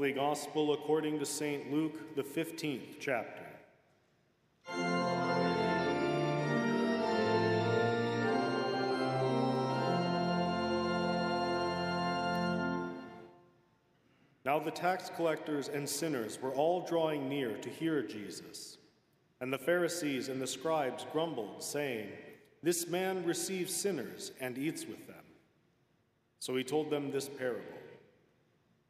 Holy Gospel according to St. Luke, the 15th chapter. Now the tax collectors and sinners were all drawing near to hear Jesus. And the Pharisees and the scribes grumbled, saying, This man receives sinners and eats with them. So he told them this parable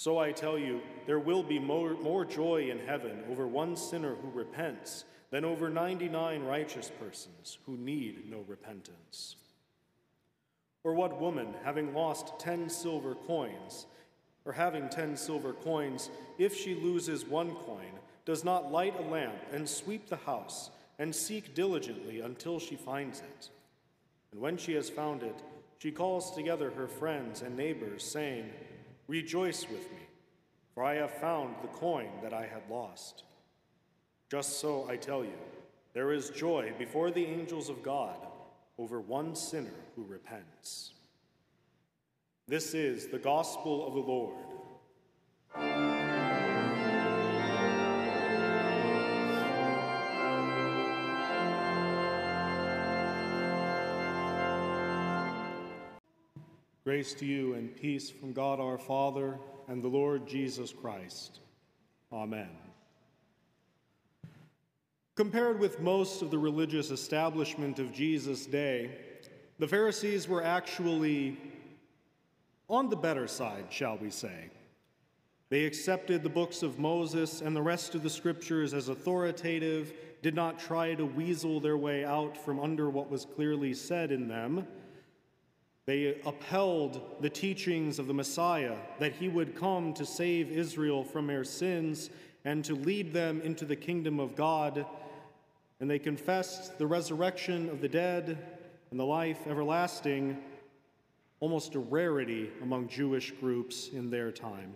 So I tell you, there will be more, more joy in heaven over one sinner who repents than over 99 righteous persons who need no repentance. Or what woman, having lost 10 silver coins, or having 10 silver coins, if she loses one coin, does not light a lamp and sweep the house and seek diligently until she finds it? And when she has found it, she calls together her friends and neighbors, saying, Rejoice with me, for I have found the coin that I had lost. Just so, I tell you, there is joy before the angels of God over one sinner who repents. This is the gospel of the Lord. Grace to you and peace from God our Father and the Lord Jesus Christ. Amen. Compared with most of the religious establishment of Jesus' day, the Pharisees were actually on the better side, shall we say. They accepted the books of Moses and the rest of the scriptures as authoritative, did not try to weasel their way out from under what was clearly said in them they upheld the teachings of the Messiah that he would come to save Israel from their sins and to lead them into the kingdom of God. And they confessed the resurrection of the dead and the life everlasting, almost a rarity among Jewish groups in their time.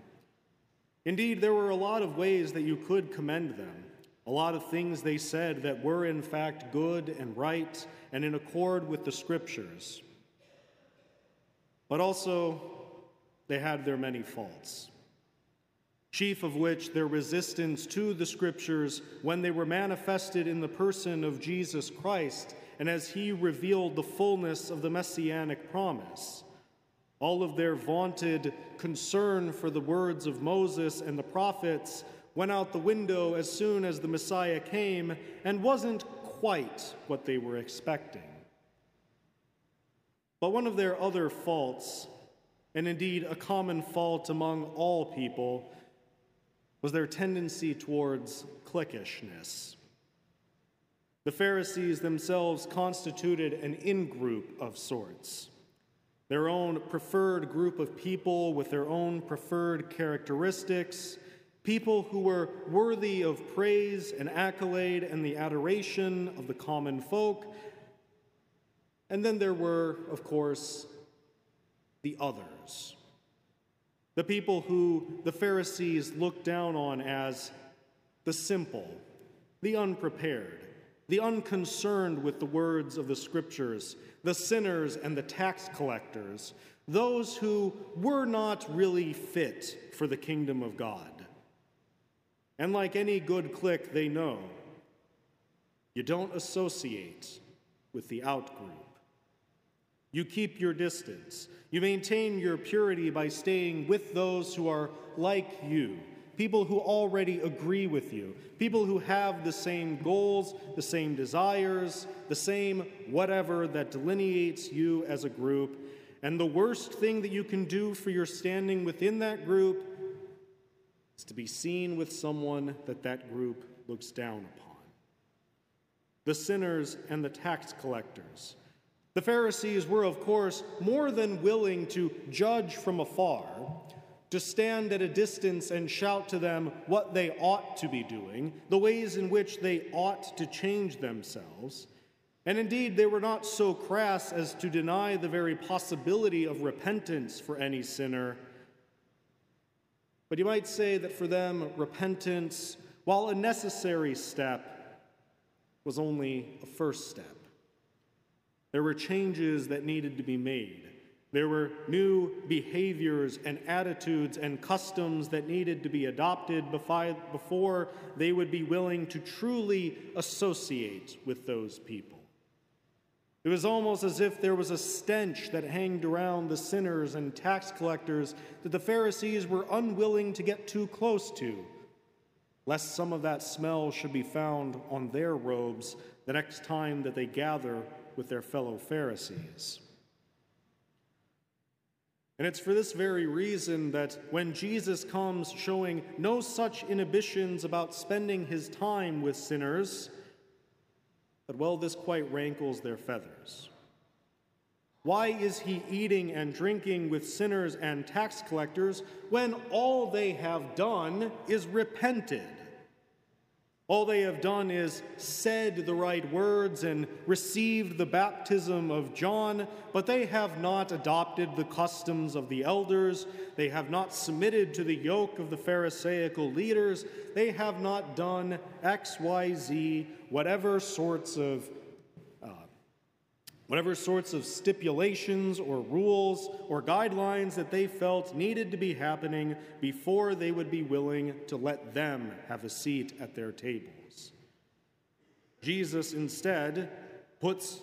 Indeed, there were a lot of ways that you could commend them, a lot of things they said that were in fact good and right and in accord with the scriptures. But also, they had their many faults, chief of which their resistance to the scriptures when they were manifested in the person of Jesus Christ and as he revealed the fullness of the messianic promise. All of their vaunted concern for the words of Moses and the prophets went out the window as soon as the Messiah came and wasn't quite what they were expecting. But one of their other faults, and indeed a common fault among all people, was their tendency towards cliquishness. The Pharisees themselves constituted an in group of sorts, their own preferred group of people with their own preferred characteristics, people who were worthy of praise and accolade and the adoration of the common folk, and then there were, of course, the others. The people who the Pharisees looked down on as the simple, the unprepared, the unconcerned with the words of the scriptures, the sinners and the tax collectors, those who were not really fit for the kingdom of God. And like any good clique, they know you don't associate with the outgroup. You keep your distance. You maintain your purity by staying with those who are like you, people who already agree with you, people who have the same goals, the same desires, the same whatever that delineates you as a group. And the worst thing that you can do for your standing within that group is to be seen with someone that that group looks down upon. The sinners and the tax collectors the Pharisees were, of course, more than willing to judge from afar, to stand at a distance and shout to them what they ought to be doing, the ways in which they ought to change themselves. And indeed, they were not so crass as to deny the very possibility of repentance for any sinner. But you might say that for them, repentance, while a necessary step, was only a first step. There were changes that needed to be made. There were new behaviors and attitudes and customs that needed to be adopted before they would be willing to truly associate with those people. It was almost as if there was a stench that hanged around the sinners and tax collectors that the Pharisees were unwilling to get too close to, lest some of that smell should be found on their robes the next time that they gather with their fellow Pharisees. And it's for this very reason that when Jesus comes showing no such inhibitions about spending his time with sinners, that, well, this quite rankles their feathers. Why is he eating and drinking with sinners and tax collectors when all they have done is repented? All they have done is said the right words and received the baptism of John, but they have not adopted the customs of the elders. They have not submitted to the yoke of the Pharisaical leaders. They have not done X, Y, Z, whatever sorts of whatever sorts of stipulations or rules or guidelines that they felt needed to be happening before they would be willing to let them have a seat at their tables. Jesus instead puts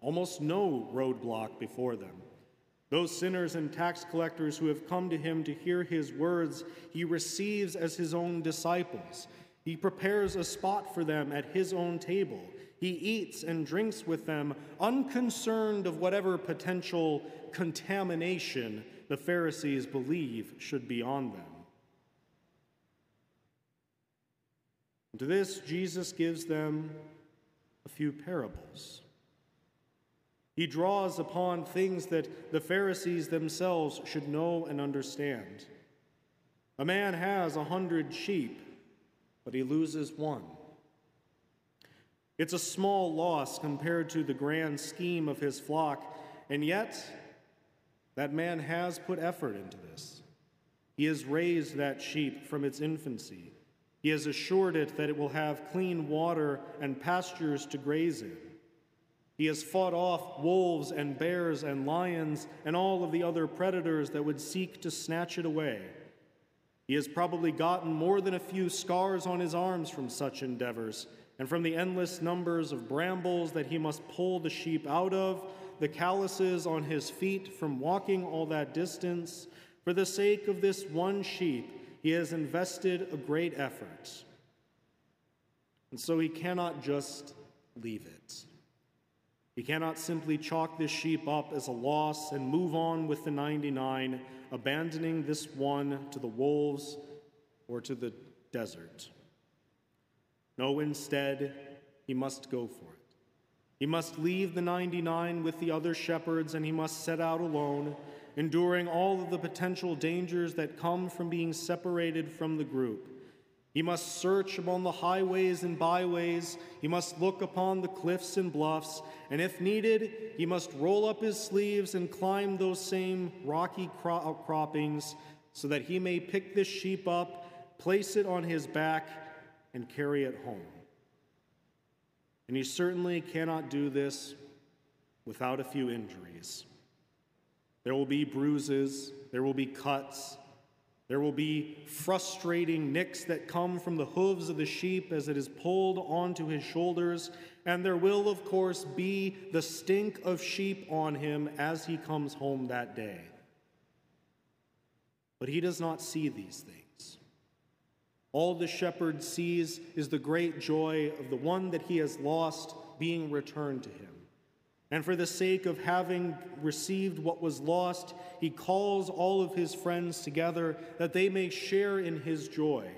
almost no roadblock before them. Those sinners and tax collectors who have come to him to hear his words, he receives as his own disciples. He prepares a spot for them at his own table. He eats and drinks with them, unconcerned of whatever potential contamination the Pharisees believe should be on them. To this, Jesus gives them a few parables. He draws upon things that the Pharisees themselves should know and understand. A man has a hundred sheep, but he loses one. It's a small loss compared to the grand scheme of his flock, and yet that man has put effort into this. He has raised that sheep from its infancy. He has assured it that it will have clean water and pastures to graze in. He has fought off wolves and bears and lions and all of the other predators that would seek to snatch it away. He has probably gotten more than a few scars on his arms from such endeavors and from the endless numbers of brambles that he must pull the sheep out of, the calluses on his feet from walking all that distance. For the sake of this one sheep, he has invested a great effort. And so he cannot just leave it. He cannot simply chalk this sheep up as a loss and move on with the 99, abandoning this one to the wolves or to the desert. No, instead, he must go for it. He must leave the 99 with the other shepherds and he must set out alone, enduring all of the potential dangers that come from being separated from the group. He must search among the highways and byways. He must look upon the cliffs and bluffs. And if needed, he must roll up his sleeves and climb those same rocky outcroppings uh, so that he may pick this sheep up, place it on his back, and carry it home. And he certainly cannot do this without a few injuries. There will be bruises, there will be cuts, there will be frustrating nicks that come from the hooves of the sheep as it is pulled onto his shoulders, and there will, of course, be the stink of sheep on him as he comes home that day. But he does not see these things. All the shepherd sees is the great joy of the one that he has lost being returned to him. And for the sake of having received what was lost, he calls all of his friends together that they may share in his joy.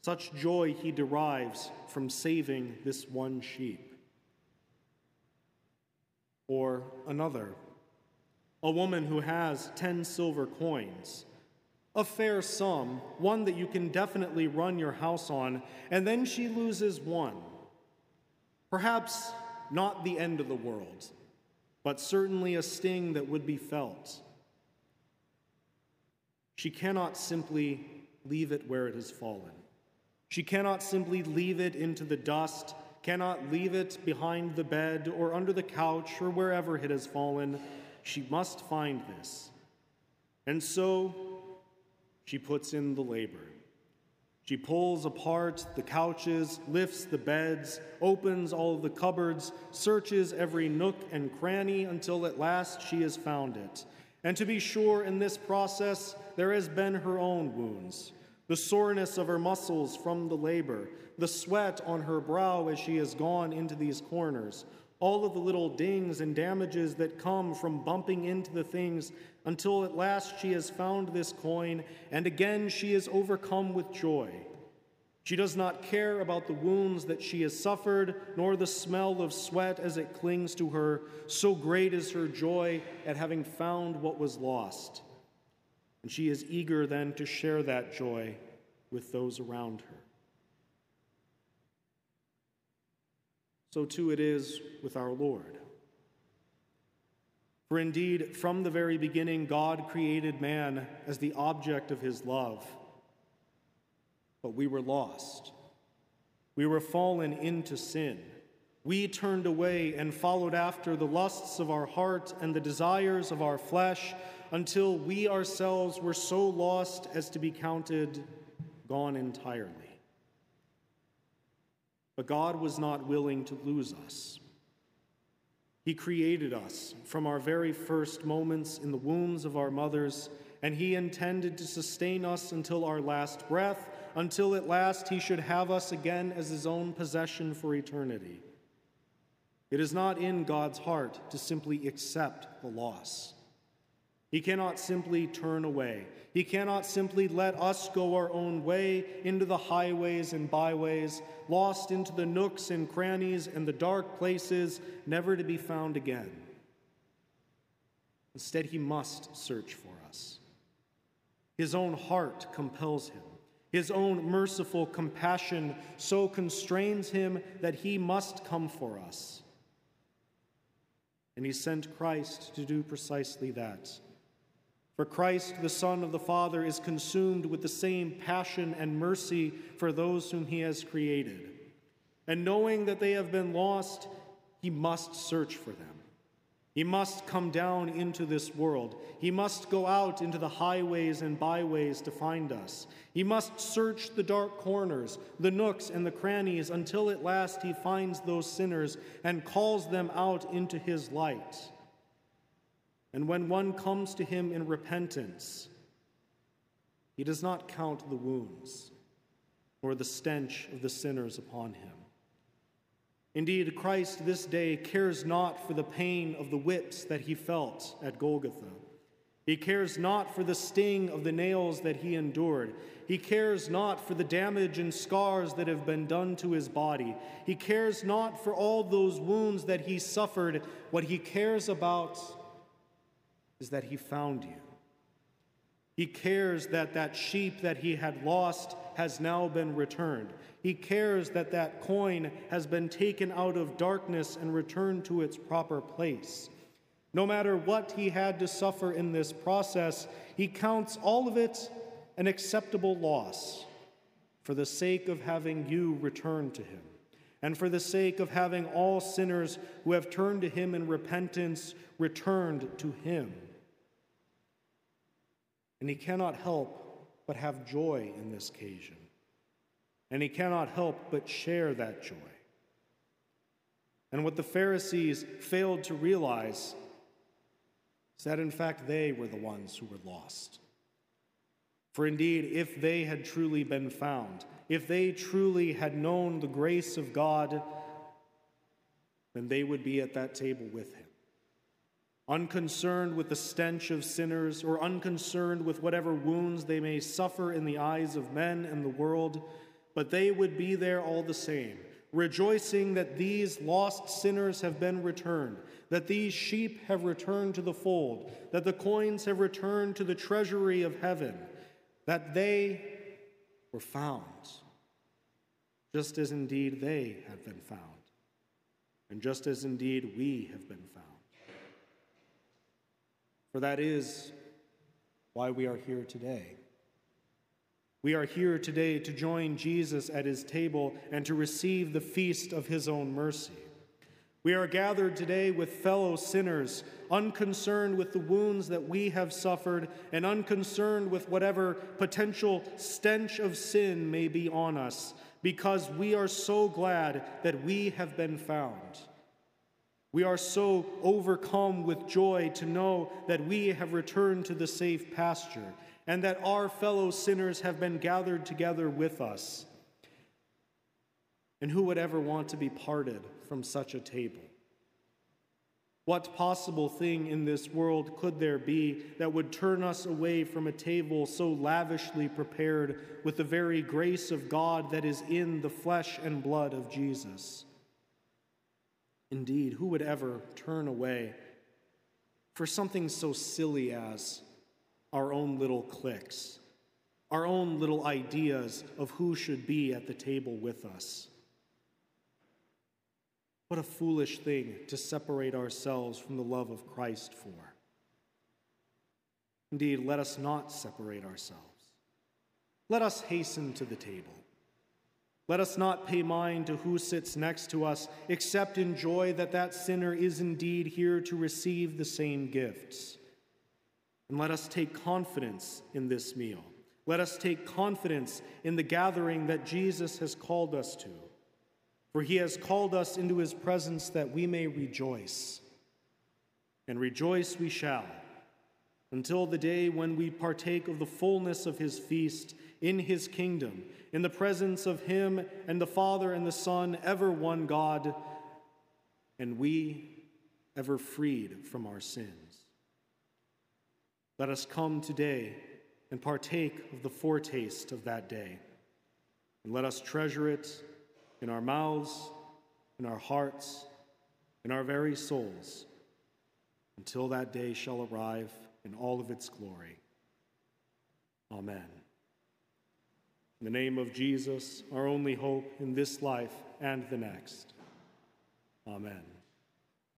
Such joy he derives from saving this one sheep. Or another, a woman who has ten silver coins A fair sum, one that you can definitely run your house on, and then she loses one. Perhaps not the end of the world, but certainly a sting that would be felt. She cannot simply leave it where it has fallen. She cannot simply leave it into the dust, cannot leave it behind the bed or under the couch or wherever it has fallen. She must find this. And so she puts in the labor. She pulls apart the couches, lifts the beds, opens all of the cupboards, searches every nook and cranny until at last she has found it. And to be sure, in this process, there has been her own wounds the soreness of her muscles from the labor, the sweat on her brow as she has gone into these corners, all of the little dings and damages that come from bumping into the things until at last she has found this coin, and again she is overcome with joy. She does not care about the wounds that she has suffered, nor the smell of sweat as it clings to her. So great is her joy at having found what was lost. And she is eager then to share that joy with those around her. So too it is with our Lord. For indeed, from the very beginning, God created man as the object of his love. But we were lost. We were fallen into sin. We turned away and followed after the lusts of our heart and the desires of our flesh until we ourselves were so lost as to be counted gone entirely. But God was not willing to lose us. He created us from our very first moments in the wombs of our mothers, and He intended to sustain us until our last breath, until at last He should have us again as His own possession for eternity. It is not in God's heart to simply accept the loss. He cannot simply turn away. He cannot simply let us go our own way into the highways and byways, lost into the nooks and crannies and the dark places, never to be found again. Instead, he must search for us. His own heart compels him. His own merciful compassion so constrains him that he must come for us. And he sent Christ to do precisely that. For Christ, the Son of the Father, is consumed with the same passion and mercy for those whom he has created. And knowing that they have been lost, he must search for them. He must come down into this world. He must go out into the highways and byways to find us. He must search the dark corners, the nooks and the crannies until at last he finds those sinners and calls them out into his light. And when one comes to him in repentance, he does not count the wounds or the stench of the sinners upon him. Indeed, Christ this day cares not for the pain of the whips that he felt at Golgotha. He cares not for the sting of the nails that he endured. He cares not for the damage and scars that have been done to his body. He cares not for all those wounds that he suffered. What he cares about is that he found you. He cares that that sheep that he had lost has now been returned. He cares that that coin has been taken out of darkness and returned to its proper place. No matter what he had to suffer in this process, he counts all of it an acceptable loss for the sake of having you return to him, and for the sake of having all sinners who have turned to him in repentance returned to him and he cannot help but have joy in this occasion. And he cannot help but share that joy. And what the Pharisees failed to realize is that, in fact, they were the ones who were lost. For indeed, if they had truly been found, if they truly had known the grace of God, then they would be at that table with him unconcerned with the stench of sinners or unconcerned with whatever wounds they may suffer in the eyes of men and the world, but they would be there all the same, rejoicing that these lost sinners have been returned, that these sheep have returned to the fold, that the coins have returned to the treasury of heaven, that they were found, just as indeed they have been found, and just as indeed we have been found. For that is why we are here today. We are here today to join Jesus at his table and to receive the feast of his own mercy. We are gathered today with fellow sinners, unconcerned with the wounds that we have suffered and unconcerned with whatever potential stench of sin may be on us, because we are so glad that we have been found. We are so overcome with joy to know that we have returned to the safe pasture and that our fellow sinners have been gathered together with us. And who would ever want to be parted from such a table? What possible thing in this world could there be that would turn us away from a table so lavishly prepared with the very grace of God that is in the flesh and blood of Jesus? Indeed, who would ever turn away for something so silly as our own little cliques, our own little ideas of who should be at the table with us? What a foolish thing to separate ourselves from the love of Christ for. Indeed, let us not separate ourselves. Let us hasten to the table. Let us not pay mind to who sits next to us, except in joy that that sinner is indeed here to receive the same gifts. And let us take confidence in this meal. Let us take confidence in the gathering that Jesus has called us to for he has called us into his presence that we may rejoice. And rejoice we shall, until the day when we partake of the fullness of his feast in his kingdom, in the presence of him and the Father and the Son, ever one God, and we ever freed from our sins. Let us come today and partake of the foretaste of that day, and let us treasure it in our mouths, in our hearts, in our very souls, until that day shall arrive in all of its glory. Amen. In the name of Jesus, our only hope in this life and the next. Amen.